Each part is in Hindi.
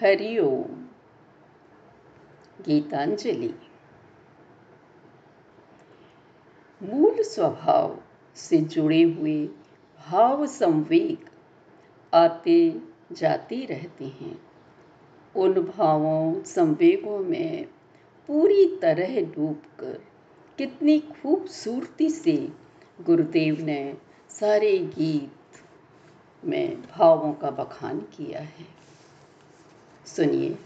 हरि ओम गीतांजलि। मूल स्वभाव से जुड़े हुए भाव संवेग आते जाते रहते हैं। उन भावों, संवेगों में पूरी तरह डूबकर कितनी खूबसूरती से गुरुदेव ने सारे गीत में भावों का बखान किया है। सुनिए।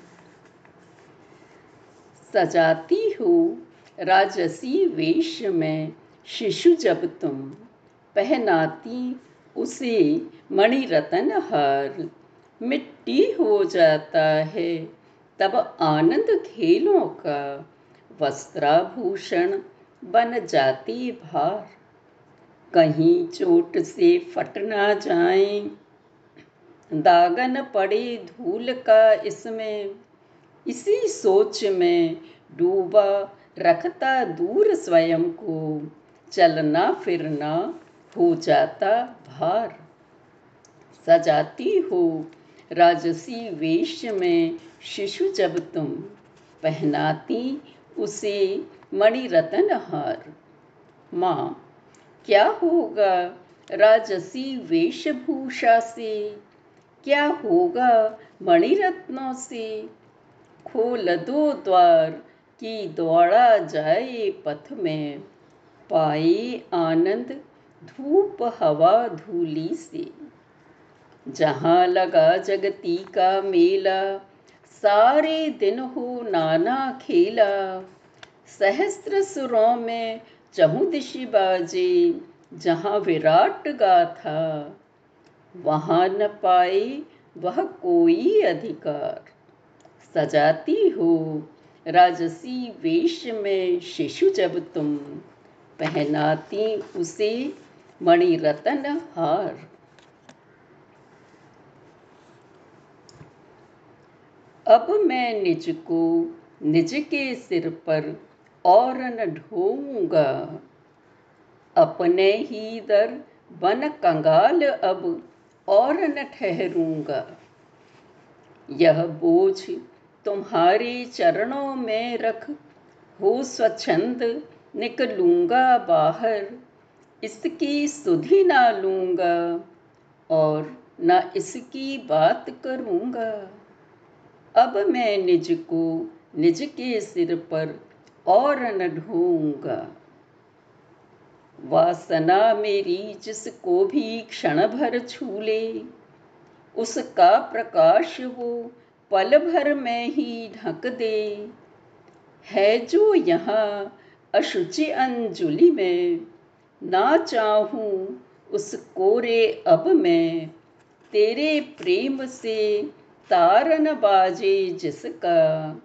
सजाती हो राजसी वेश में शिशु जब तुम पहनाती उसे मणिरतन हार। मिट्टी हो जाता है तब आनंद खेलों का वस्त्राभूषण बन जाती भार। कहीं चोट से फट ना जाए दागन पड़े धूल का इसमें। इसी सोच में डूबा रखता दूर स्वयं को, चलना फिरना हो जाता भार। सजाती हो राजसी वेश में शिशु जब तुम, पहनाती उसे मणिरतन हार। माँ, क्या होगा राजसी वेशभूषा से? क्या होगा मणिरत्नों से? खोल दो द्वार की दौड़ा जाए पथ में। पाए आनंद धूप हवा धूली से। जहाँ लगा जगती का मेला, सारे दिन हो नाना खेला। सहस्त्र सुरों में चहु दिशि बाजे, जहाँ विराट गाथा। वहाँ न पाए वह कोई अधिकार। सजाती हो राजसी वेश में शिशु जब तुम, पहनाती उसे मणिरतन हार। अब मैं निज को निज के सिर पर और न ढोऊँगा। अपने ही दर बन कंगाल अब और न ठहरूँगा। यह बोझ तुम्हारे चरणों में रख, हो स्वच्छंद निकलूँगा बाहर, इसकी सुधि ना लूँगा और न इसकी बात करूँगा। अब मैं निज को निज के सिर पर और न ढोऊँगा वासना मेरी जिसको भी क्षण भर छू ले उसका प्रकाश वो पल भर में ही ढक दे। है जो यहाँ अशुचि अंजुलि में, ना चाहूँ उस कोरे अब मैं। तेरे प्रेम से तारन बाजे जिसका,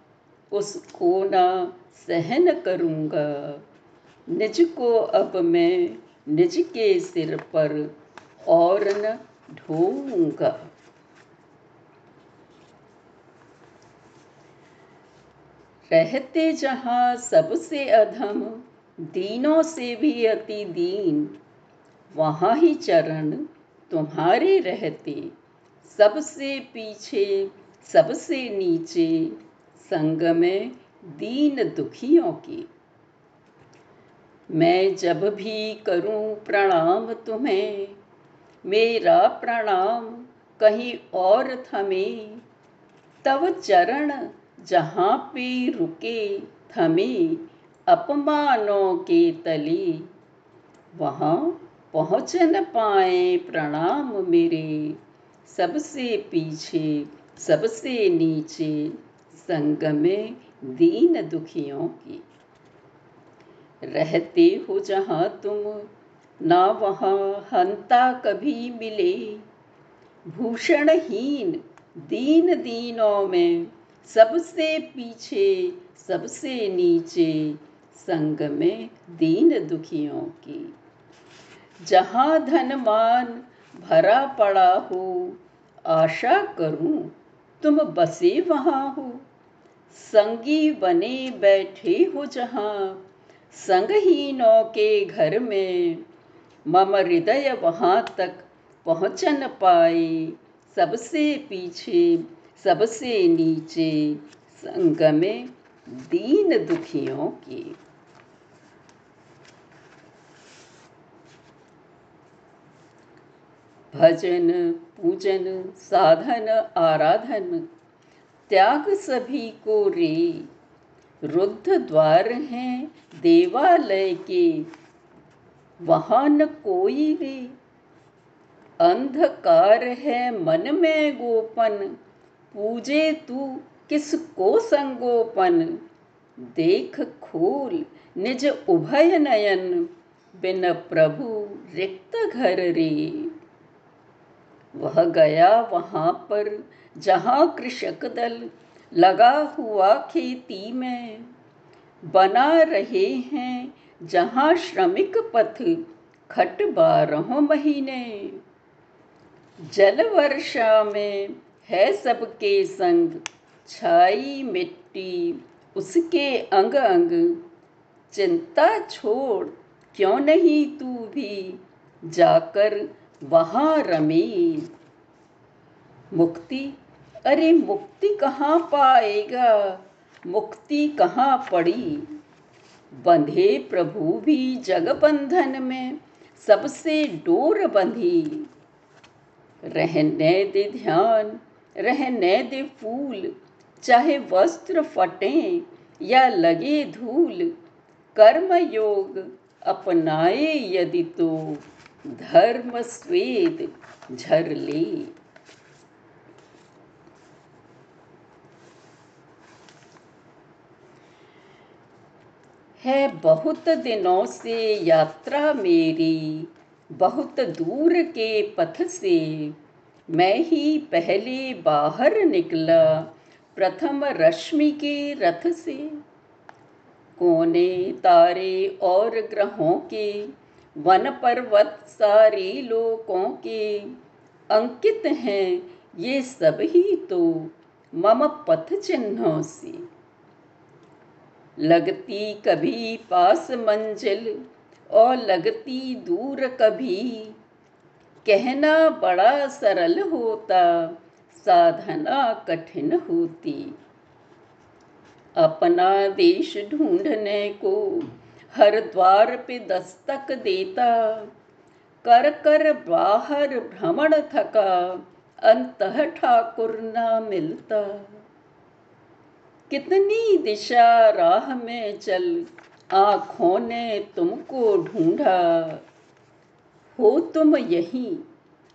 उसको ना सहन करूँगा। निज को अब मैं निज के सिर पर और न ढोऊँगा रहते जहाँ सबसे अधम, दीनों से भी अति दीन, वहाँ ही चरण तुम्हारे रहते। सबसे पीछे, सबसे नीचे, संग में दीन दुखियों की। मैं जब भी करूँ प्रणाम तुम्हें, मेरा प्रणाम कहीं और थमे। तब चरण जहाँ पे रुके थमे, अपमानों के तले। वहाँ पहुँच न पाए प्रणाम मेरे, सबसे पीछे, सबसे नीचे, संगमे दीन दुखियों की। रहते हो जहाँ तुम। ना वहाँ हंता कभी मिले। भूषणहीन दीन दीनों में सबसे पीछे, सबसे नीचे, संग में दीन दुखियों की। जहाँ धनमान भरा पड़ा हो, आशा करूँ तुम बसे वहाँ हो। संगी बने बैठे हो जहाँ संगहीनों के घर में मम हृदय वहाँ तक पहुँच न पाए। सबसे पीछे, सबसे नीचे, संग में दीन दुखियों के। भजन, पूजन, साधन, आराधन, त्याग सभी को रे। रुद्ध द्वार हैं देवालय के। वहाँ न कोई रे। अंधकार है मन में गोपन। पूजे तू किसको संगोपन? देख खोल निज उभय नयन। बिन प्रभु रिक्त घर रे। वह गया वहाँ पर जहाँ कृषक दल लगा हुआ खेती में। बना रहे हैं जहाँ श्रमिक पथ खट बारह महीने। जल वर्षा में है सबके संग छाई मिट्टी, उसके अंग अंग चिंता छोड़, क्यों नहीं तू भी जाकर वहाँ रमे मुक्ति अरे मुक्ति कहाँ पाएगा? मुक्ति कहाँ पड़ी? बंधे प्रभु भी जग बंधन में, सबसे डोर बंधी। रहने दे ध्यान, रहने दे फूल, चाहे वस्त्र फटे या लगे धूल कर्म योग अपनाए यदि तो धर्म स्वेद झर ले। है बहुत दिनों से यात्रा मेरी, बहुत दूर के पथ से। मैं ही पहले बाहर निकला, प्रथम रश्मि के रथ से। कोने तारे और ग्रहों के, वन पर्वत सारे लोकों के। अंकित हैं ये ही तो मम पथ चिन्हों से। लगती कभी पास मंजिल और लगती दूर कभी। कहना बड़ा सरल होता, साधना कठिन होती। अपना देश ढूँढने को हर द्वार पे दस्तक देता। कर कर बाहर भ्रमण थका, अंत ठाकुर ना मिलता। कितनी दिशा राह में चल आँखों ने तुमको ढूंढा। हो तुम यहीं,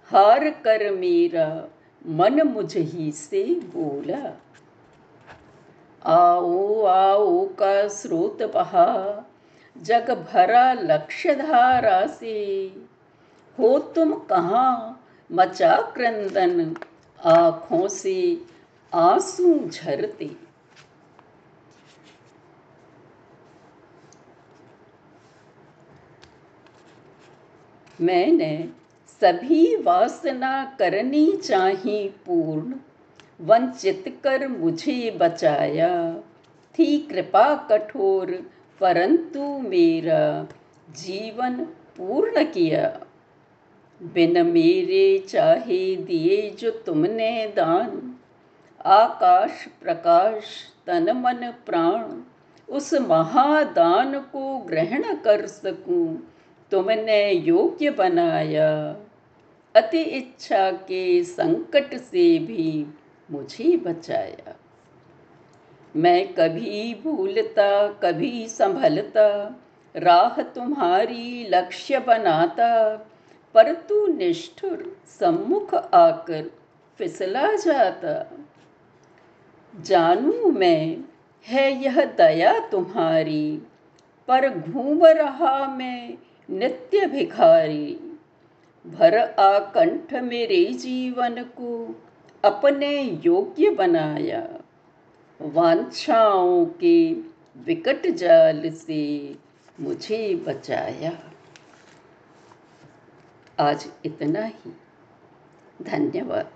हार कर मेरा, मन मुझ ही से बोला। आओ आओ का स्रोत बहा, जग भरा लक्ष्य धारा से। हो तुम कहाँ, मचा क्रंदन, आँखों से आँसू झरते। मैंने सभी वासना करनी चाही पूर्ण, वंचित कर मुझे बचाया। थी कृपा कठोर, परंतु मेरा जीवन पूर्ण किया। बिन मेरे चाहे दिए जो तुमने दान, आकाश प्रकाश तन मन प्राण, उस महादान को ग्रहण कर सकूँ। तुमने योग्य बनाया। अति इच्छा के संकट से भी मुझे बचाया। मैं कभी भूलता, कभी संभलता, राह तुम्हारी लक्ष्य बनाता, पर तू निष्ठुर सम्मुख आकर फिसला जाता। जानू मैं, है यह दया तुम्हारी, पर घूम रहा मैं नित्य भिखारी भर आकंठ मेरे जीवन को अपने योग्य बनाया। वांछाओं के विकट जाल से मुझे बचाया। आज इतना ही। धन्यवाद।